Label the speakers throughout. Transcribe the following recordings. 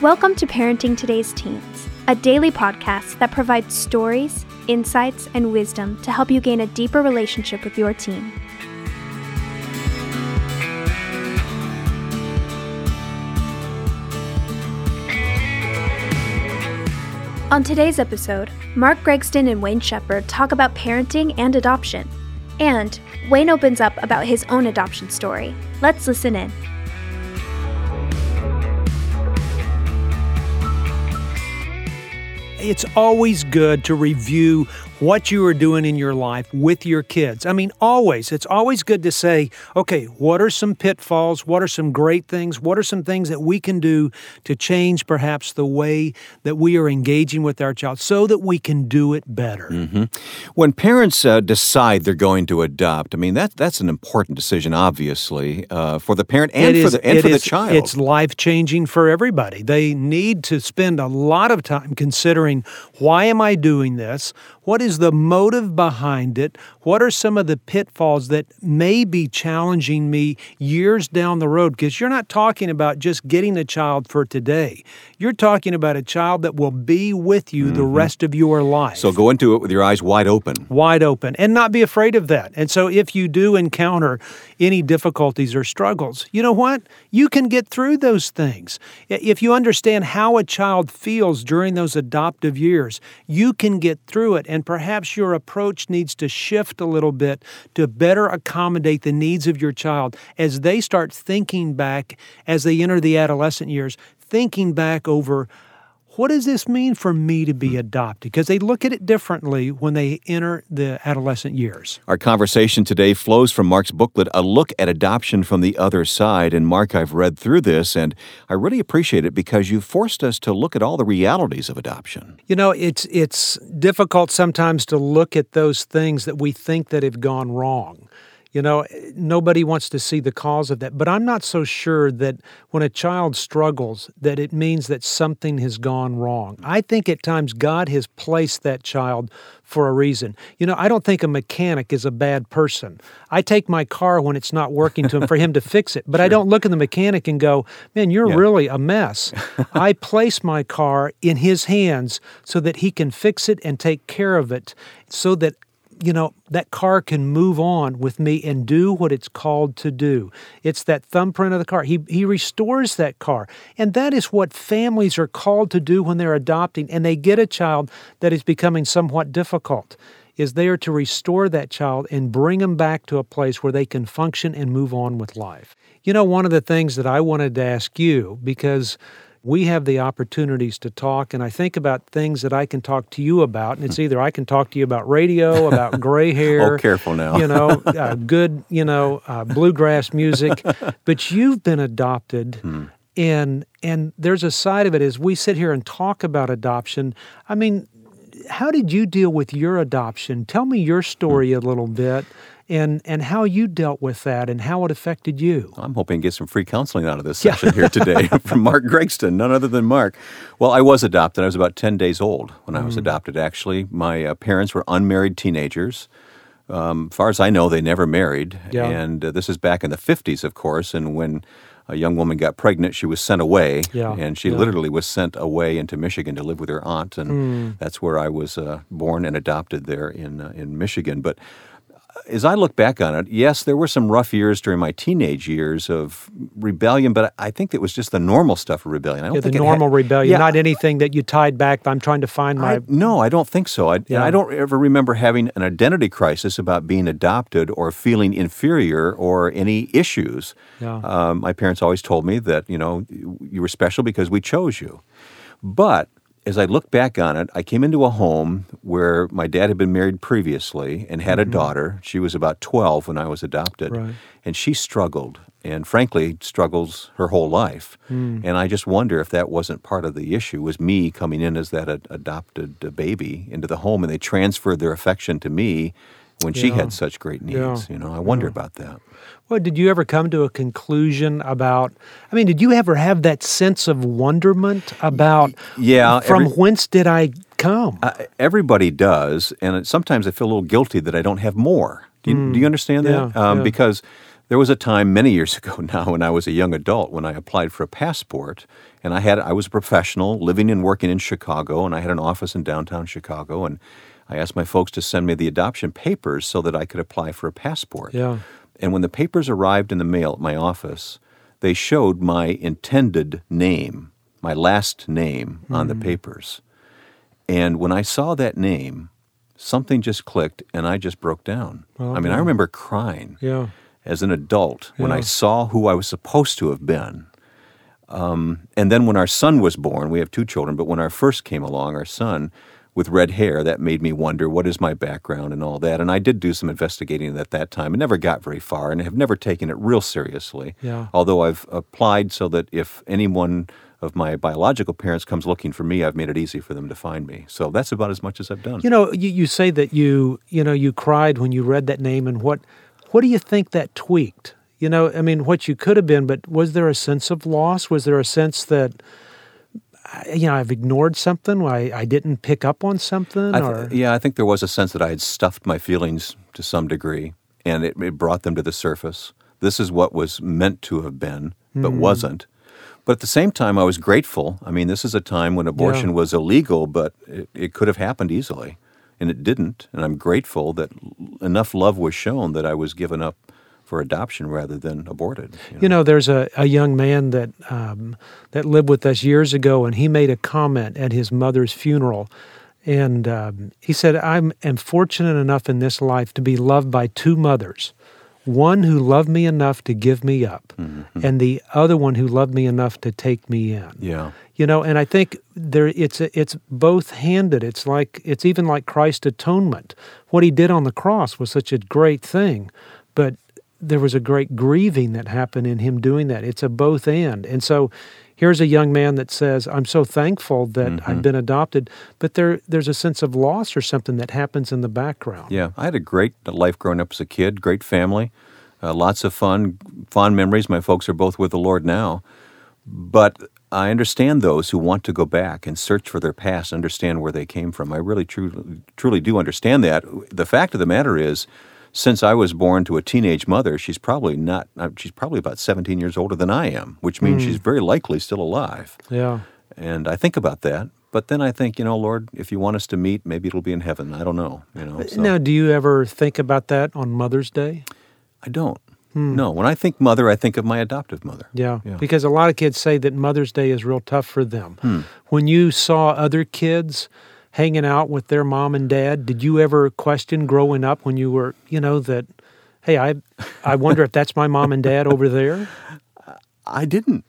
Speaker 1: Welcome to Parenting Today's Teens, a daily podcast that provides stories, insights, and wisdom to help you gain a deeper relationship with your teen. On today's episode, Mark Gregston and Wayne Shepherd talk about parenting and adoption. And Wayne opens up about his own adoption story. Let's listen in.
Speaker 2: It's always good to review what you are doing in your life with your kids. I mean, always. It's always good to say, okay, what are some pitfalls? What are some great things? What are some things that we can do to change perhaps the way that we are engaging with our child so that we can do it better?
Speaker 3: Mm-hmm. When parents uh, decide they're going to adopt, I mean, that, that's an important decision, obviously, uh, for the parent and
Speaker 2: It
Speaker 3: for
Speaker 2: is-
Speaker 3: the, and
Speaker 2: it
Speaker 3: for the child.
Speaker 2: It's life changing for everybody. They need to spend a lot of time considering why am I doing this? What is the motive behind it? What are some of the pitfalls that may be challenging me years down the road? Because you're not talking about just getting a child for today. You're talking about a child that will be with you the mm-hmm. rest of your life
Speaker 3: so go into it with your eyes wide open.
Speaker 2: wide open and not be afraid of that. And so if you do encounter any difficulties or struggles, you know what? You can get through those things. If you understand how a child feels during those adoptive years, you can get through it and perhaps your approach needs to shift a little bit to better accommodate the needs of your child. As they start thinking back as they enter the adolescent years, thinking back over what does this mean for me to be hmm. adopted? Because they look at it differently when they enter the adolescent years.
Speaker 3: Our conversation today flows from Mark's booklet, A Look at Adoption from the Other Side. And Mark, I've read through this, and I really appreciate it because you forced us to look at all the realities of adoption.
Speaker 2: You know, it's it's difficult sometimes to look at those things that we think that have gone wrong. You know, nobody wants to see the cause of that, but I'm not so sure that when a child struggles that it means that something has gone wrong. I think at times God has placed that child for a reason. You know, I don't think a mechanic is a bad person. I take my car when it's not working to him for him to fix it, but I don't look at the mechanic and go, "Man, you're
Speaker 3: Yeah.
Speaker 2: really a mess." I place my car in his hands so that he can fix it and take care of it so that you know, that car can move on with me and do what it's called to do. It's that thumbprint of the car. He, he restores that car. And that is what families are called to do when they're adopting and they get a child that is becoming somewhat difficult. Is they are to restore that child and bring them back to a place where they can function and move on with life. You know, one of the things that I wanted to ask you, because we have the opportunities to talk and i think about things that i can talk to you about and it's either i can talk to you about radio about gray hair
Speaker 3: Oh, careful now.
Speaker 2: you know uh, good you know uh, bluegrass music but you've been adopted
Speaker 3: Hmm.
Speaker 2: and and there's a side of it as we sit here and talk about adoption i mean how did you deal with your adoption tell me your story a little bit and and how you dealt with that and how it affected you
Speaker 3: I'm hoping to get some free counseling out of this session here today from Mark Gregston, none other than Mark. Well, I was adopted. I was about 10 days old when I was adopted, actually. My uh, parents were unmarried teenagers. Um, as far as I know, they never married.
Speaker 2: Yeah.
Speaker 3: And uh, this is back in the 50s, of course. And when a young woman got pregnant, she was sent away.
Speaker 2: Yeah,
Speaker 3: And she
Speaker 2: yeah.
Speaker 3: literally was sent away into Michigan to live with her aunt. And that's where I was uh, born and adopted there in, uh, in Michigan. But as I look back on it, yes, there were some rough years during my teenage years of rebellion, but I think it was just the normal stuff of rebellion. I don't
Speaker 2: Yeah, the
Speaker 3: think had-
Speaker 2: normal rebellion,
Speaker 3: Yeah,
Speaker 2: not anything that you tied back. I'm trying to find my.
Speaker 3: I, no, I don't think so. I,
Speaker 2: Yeah.
Speaker 3: I don't ever remember having an identity crisis about being adopted or feeling inferior or any issues.
Speaker 2: Yeah.
Speaker 3: Um, my parents always told me that you know you were special because we chose you. But as I look back on it, I came into a home where my dad had been married previously and had a daughter. She was about 12 when I was adopted.
Speaker 2: Mm-hmm. Right.
Speaker 3: And she struggled and frankly struggles her whole life.
Speaker 2: Hmm.
Speaker 3: And I just wonder if that wasn't part of the issue was me coming in as that ad- adopted baby into the home and they transferred their affection to me when she had such great needs.
Speaker 2: Yeah.
Speaker 3: You know, I wonder about that.
Speaker 2: Well, did you ever come to a conclusion about? I mean, did you ever have that sense of wonderment about?
Speaker 3: Yeah,
Speaker 2: From
Speaker 3: every-
Speaker 2: whence did I come?
Speaker 3: Uh, everybody does, and it, sometimes I feel a little guilty that I don't have more. Do you, do you understand that?
Speaker 2: Mm. Yeah,
Speaker 3: um,
Speaker 2: yeah.
Speaker 3: Because There was a time many years ago now when I was a young adult when I applied for a passport and I had I was a professional living and working in Chicago and I had an office in downtown Chicago and I asked my folks to send me the adoption papers so that I could apply for a passport.
Speaker 2: Yeah.
Speaker 3: And when the papers arrived in the mail at my office, they showed my intended name, my last name on the papers. And when I saw that name, something just clicked and I just broke down.
Speaker 2: Well,
Speaker 3: I mean, I remember crying
Speaker 2: Yeah.
Speaker 3: as an adult when I saw who I was supposed to have been. Um, and then when our son was born, we have two children, but when our first came along, our son with red hair, that made me wonder what is my background and all that. And I did do some investigating at that time and never got very far and have never taken it real seriously.
Speaker 2: Yeah.
Speaker 3: Although I've applied so that if anyone of my biological parents comes looking for me, I've made it easy for them to find me. So that's about as much as I've done.
Speaker 2: You know, you, you say that you you know you cried when you read that name, and what what do you think that tweaked? You know, I mean, what you could have been, but was there a sense of loss? Was there a sense that you know I've ignored something? I I didn't pick up on something,
Speaker 3: I th- yeah, I think there was a sense that I had stuffed my feelings to some degree, and it, it brought them to the surface. This is what was meant to have been, but hmm. wasn't. But at the same time, I was grateful. I mean, this is a time when abortion was illegal, but it, it could have happened easily, and it didn't. And I'm grateful that enough love was shown that I was given up for adoption rather than aborted.
Speaker 2: You know, there's a, a young man that um, that lived with us years ago, and he made a comment at his mother's funeral, and um, he said, "I am fortunate enough in this life to be loved by two mothers, one who loved me enough to give me up, and the other one who loved me enough to take me in."
Speaker 3: Yeah.
Speaker 2: You know, and I think there it's it's both handed. It's like it's even like Christ's atonement. What he did on the cross was such a great thing, but there was a great grieving that happened in him doing that. It's a both and. And so here's a young man that says, I'm so thankful that I've been adopted, but there there's a sense of loss or something that happens in the background.
Speaker 3: Yeah, I had a great life growing up as a kid, great family, uh, lots of fun, fond memories. My folks are both with the Lord now. But I understand those who want to go back and search for their past, understand where they came from. I really truly, truly do understand that. The fact of the matter is, since I was born to a teenage mother, she's probably not, uh, she's probably about 17 years older than I am, which means she's very likely still alive.
Speaker 2: Yeah.
Speaker 3: And I think about that. But then I think, you know, Lord, if you want us to meet, maybe it'll be in heaven. I don't know. You know. so-
Speaker 2: Now, do you ever think about that on Mother's Day?
Speaker 3: I don't. No. When I think mother, I think of my adoptive mother.
Speaker 2: Yeah,
Speaker 3: Yeah.
Speaker 2: because a lot of kids say that Mother's Day is real tough for them.
Speaker 3: Hmm.
Speaker 2: When you saw other kids hanging out with their mom and dad, did you ever question growing up when you were, you know, that, hey, I, I wonder if that's my mom and dad over there?
Speaker 3: I didn't.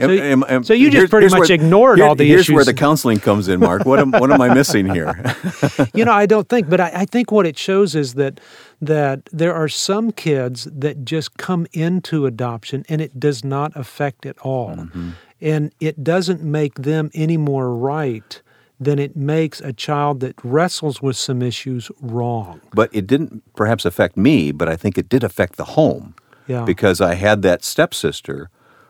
Speaker 2: So-
Speaker 3: Am- am-
Speaker 2: so you just pretty much
Speaker 3: where-
Speaker 2: ignored all the
Speaker 3: Here's where the counseling comes in, Mark. What am, what am I missing here?
Speaker 2: you know, I don't think, but I, I think what it shows is that that there are some kids that just come into adoption and it does not affect at all,
Speaker 3: Mm-hmm.
Speaker 2: and it doesn't make them any more right than it makes a child that wrestles with some issues wrong.
Speaker 3: but it didn't perhaps affect me, but I think it did affect the home.
Speaker 2: Yeah.
Speaker 3: Because I had that stepsister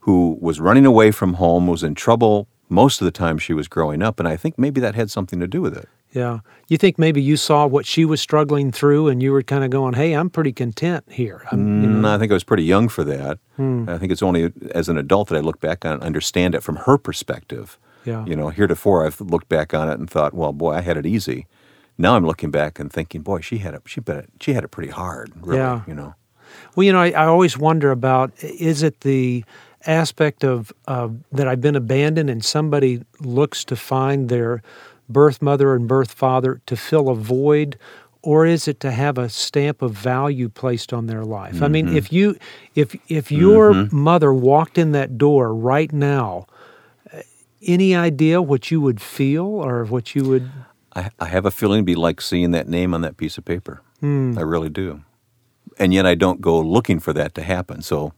Speaker 3: who was running away from home, was in trouble most of the time she was growing up, and I think maybe that had something to do with it.
Speaker 2: Yeah, you think maybe you saw what she was struggling through, and you were kind of going, "Hey, I'm pretty content here." I'm, you know,
Speaker 3: Mm, I think I was pretty young for that.
Speaker 2: Hmm.
Speaker 3: I think it's only as an adult that I look back and understand it from her perspective.
Speaker 2: Yeah.
Speaker 3: You know, heretofore I've looked back on it and thought, well, boy, I had it easy. Now I'm looking back and thinking, boy, she had it. She bet it. She had it pretty hard. Really,
Speaker 2: Yeah.
Speaker 3: You know.
Speaker 2: Well, you know, I, I always wonder about is it the aspect of uh, that I've been abandoned and somebody looks to find their birth mother and birth father to fill a void, or is it to have a stamp of value placed on their life? I mean, if you if if your mother walked in that door right now, any idea what you would feel or what you would?
Speaker 3: I, I have a feeling it'd be like seeing that name on that piece of paper.
Speaker 2: Hmm.
Speaker 3: I really do. And yet I don't go looking for that to happen. So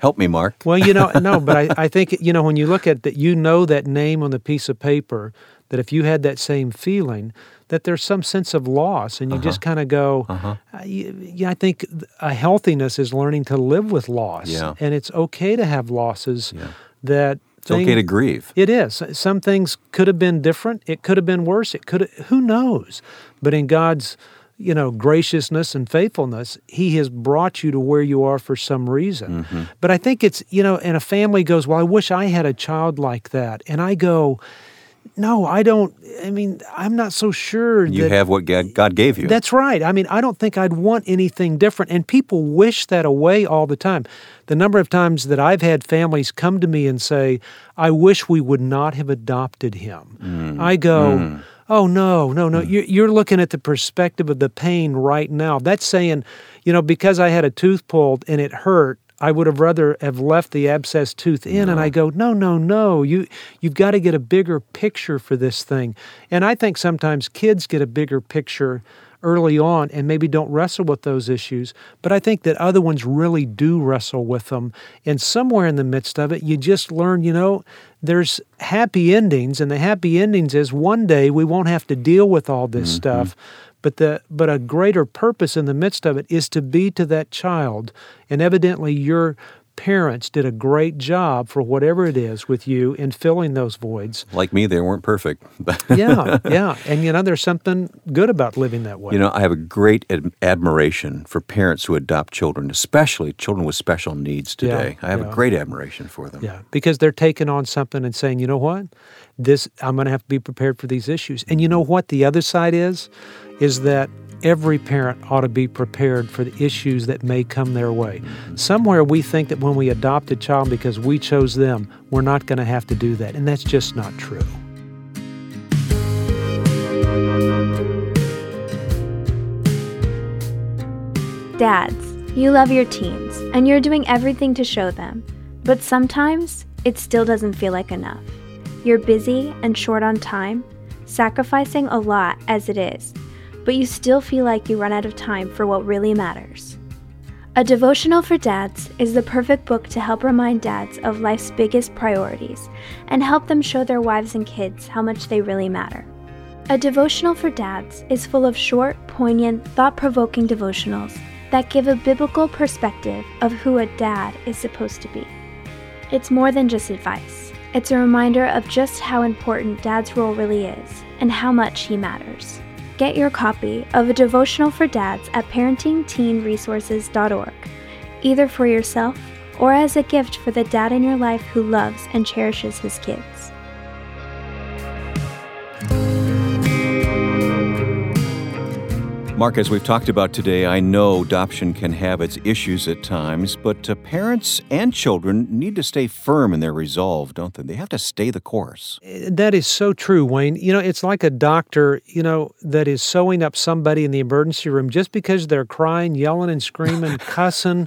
Speaker 3: help me, Mark.
Speaker 2: Well, you know, no, but I, I think, you know, when you look at that, you know that name on the piece of paper, that if you had that same feeling, that there's some sense of loss, and you just kind of go, uh, y- yeah, I think a healthiness is learning to live with loss.
Speaker 3: Yeah.
Speaker 2: And it's okay to have losses
Speaker 3: Yeah.
Speaker 2: that.
Speaker 3: It's okay to grieve.
Speaker 2: It is. Some things could have been different. It could have been worse. It could. Have, Who knows? But in God's, you know, graciousness and faithfulness, He has brought you to where you are for some reason.
Speaker 3: Mm-hmm.
Speaker 2: But I think it's, you know, and a family goes, Well, I wish I had a child like that. And I go, No, I don't. I mean, I'm not so sure.
Speaker 3: You
Speaker 2: that,
Speaker 3: have what God gave you.
Speaker 2: That's right. I mean, I don't think I'd want anything different. And people wish that away all the time. The number of times that I've had families come to me and say, I wish we would not have adopted him.
Speaker 3: Mm.
Speaker 2: I go, Oh, no, no, no. You're, you're looking at the perspective of the pain right now. That's saying, you know, because I had a tooth pulled and it hurt, I would have rather have left the abscess tooth in. And I go, no, no, no. You, you've got to get a bigger picture for this thing. And I think sometimes kids get a bigger picture early on and maybe don't wrestle with those issues. But I think that other ones really do wrestle with them. And somewhere in the midst of it, you just learn, you know, there's happy endings. And the happy endings is one day we won't have to deal with all this mm-hmm. stuff. But the but a greater purpose in the midst of it is to be to that child. And evidently your parents did a great job for whatever it is with you in filling those voids.
Speaker 3: like me, they weren't perfect.
Speaker 2: Yeah, yeah. And you know, there's something good about living that way.
Speaker 3: You know, I have a great ad- admiration for parents who adopt children, especially children with special needs
Speaker 2: Yeah,
Speaker 3: today. I have
Speaker 2: yeah.
Speaker 3: a great admiration for them.
Speaker 2: Yeah, because they're taking on something and saying, you know what, this I'm going to have to be prepared for these issues. And you know what, the other side is, is that every parent ought to be prepared for the issues that may come their way. Somewhere we think that when we adopt a child because we chose them, we're not going to have to do that, and that's just not true.
Speaker 1: Dads, you love your teens, and you're doing everything to show them. But sometimes, it still doesn't feel like enough. You're busy and short on time, sacrificing a lot as it is, but you still feel like you run out of time for what really matters. A Devotional for Dads is the perfect book to help remind dads of life's biggest priorities and help them show their wives and kids how much they really matter. A Devotional for Dads is full of short, poignant, thought provoking devotionals that give a biblical perspective of who a dad is supposed to be. It's more than just advice, it's a reminder of just how important dad's role really is and how much he matters. Get your copy of A Devotional for Dads at parentingteenresources.org, either for yourself or as a gift for the dad in your life who loves and cherishes his kids.
Speaker 3: Mark, as we've talked about today, I know adoption can have its issues at times, but uh, parents and children need to stay firm in their resolve, don't they? They have to stay the course.
Speaker 2: That is so true, Wayne. You know, it's like a doctor, you know, that is sewing up somebody in the emergency room just because they're crying, yelling and screaming, cussing,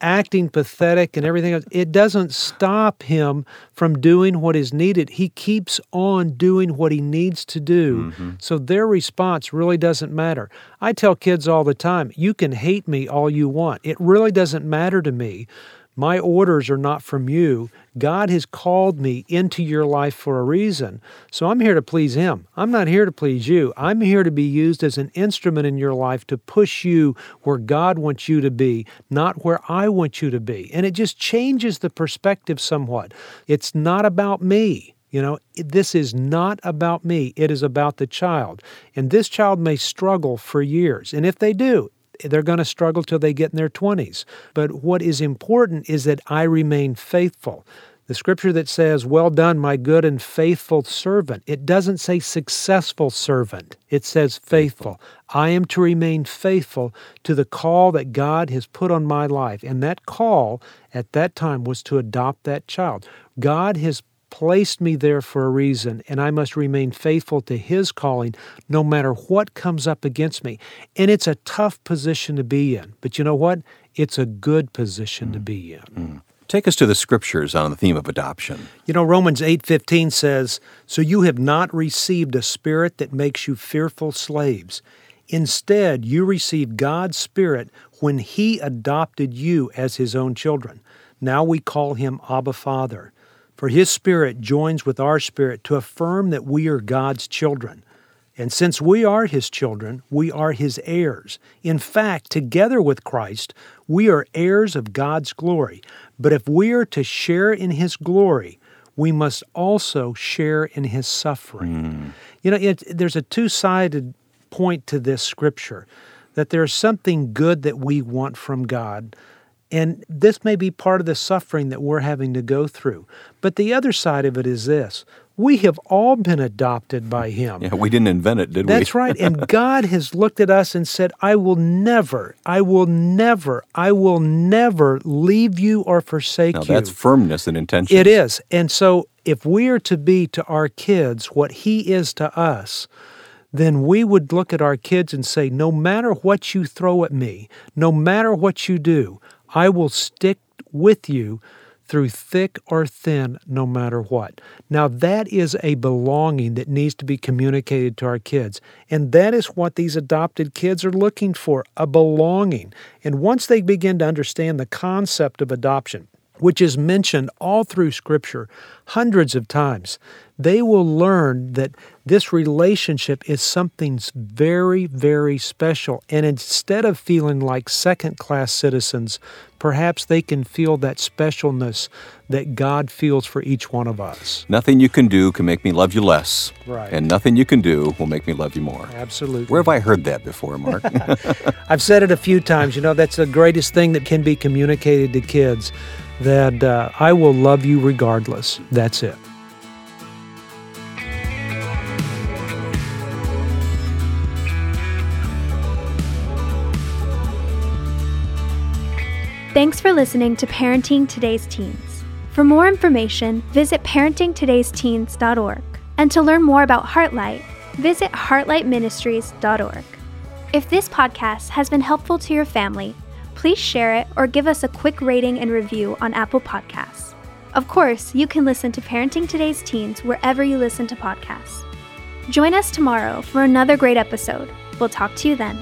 Speaker 2: acting pathetic and everything else. It doesn't stop him from doing what is needed. He keeps on doing what he needs to do. So their response really doesn't matter. I tell kids all the time, you can hate me all you want. It really doesn't matter to me. My orders are not from you. God has called me into your life for a reason. So I'm here to please Him. I'm not here to please you. I'm here to be used as an instrument in your life to push you where God wants you to be, not where I want you to be. And it just changes the perspective somewhat. It's not about me. You know, this is not about me. It is about the child. And this child may struggle for years. And if they do, they're going to struggle till they get in their 20s. But what is important is that I remain faithful. The scripture that says, Well done, my good and faithful servant, it doesn't say successful servant, it says faithful. I am to remain faithful to the call that God has put on my life. And that call at that time was to adopt that child. God has placed me there for a reason, and I must remain faithful to His calling no matter what comes up against me. And it's a tough position to be in, but you know what? It's a good position to mm. be in. Mm.
Speaker 3: Take us to the scriptures on the theme of adoption.
Speaker 2: You know Romans 8:15 says, "So you have not received a spirit that makes you fearful slaves. Instead, you received God's spirit when he adopted you as his own children. Now we call him Abba Father." For his spirit joins with our spirit to affirm that we are God's children. And since we are his children, we are his heirs. In fact, together with Christ, we are heirs of God's glory. But if we are to share in his glory, we must also share in his suffering. Hmm. You know, it, there's a two sided point to this scripture. that there's something good that we want from God. And this may be part of the suffering that we're having to go through. But the other side of it is this we have all been adopted by Him.
Speaker 3: Yeah, we didn't invent it, did
Speaker 2: That's
Speaker 3: we?
Speaker 2: That's right. And God has looked at us and said, I will never, I will never, I will never leave you or forsake
Speaker 3: now,
Speaker 2: you.
Speaker 3: that's firmness and intention.
Speaker 2: It is. And so if we are to be to our kids what He is to us, then we would look at our kids and say, no matter what you throw at me, no matter what you do, I will stick with you through thick or thin, no matter what. Now, that is a belonging that needs to be communicated to our kids. And that is what these adopted kids are looking for a belonging. And once they begin to understand the concept of adoption, which is mentioned all through Scripture hundreds of times, they will learn that this relationship is something very, very special. And instead of feeling like second class citizens, perhaps they can feel that specialness that God feels for each one of us.
Speaker 3: Nothing you can do can make me love you less.
Speaker 2: Right.
Speaker 3: And nothing you can do will make me love you more.
Speaker 2: Absolutely.
Speaker 3: Where have I heard that before, Mark?
Speaker 2: I've said it a few times. You know, that's the greatest thing that can be communicated to kids that uh, I will love you regardless. That's it.
Speaker 1: Thanks for listening to Parenting Today's Teens. For more information, visit parentingtodaysteens.org. And to learn more about Heartlight, visit heartlightministries.org. If this podcast has been helpful to your family, please share it or give us a quick rating and review on Apple Podcasts. Of course, you can listen to Parenting Today's Teens wherever you listen to podcasts. Join us tomorrow for another great episode. We'll talk to you then.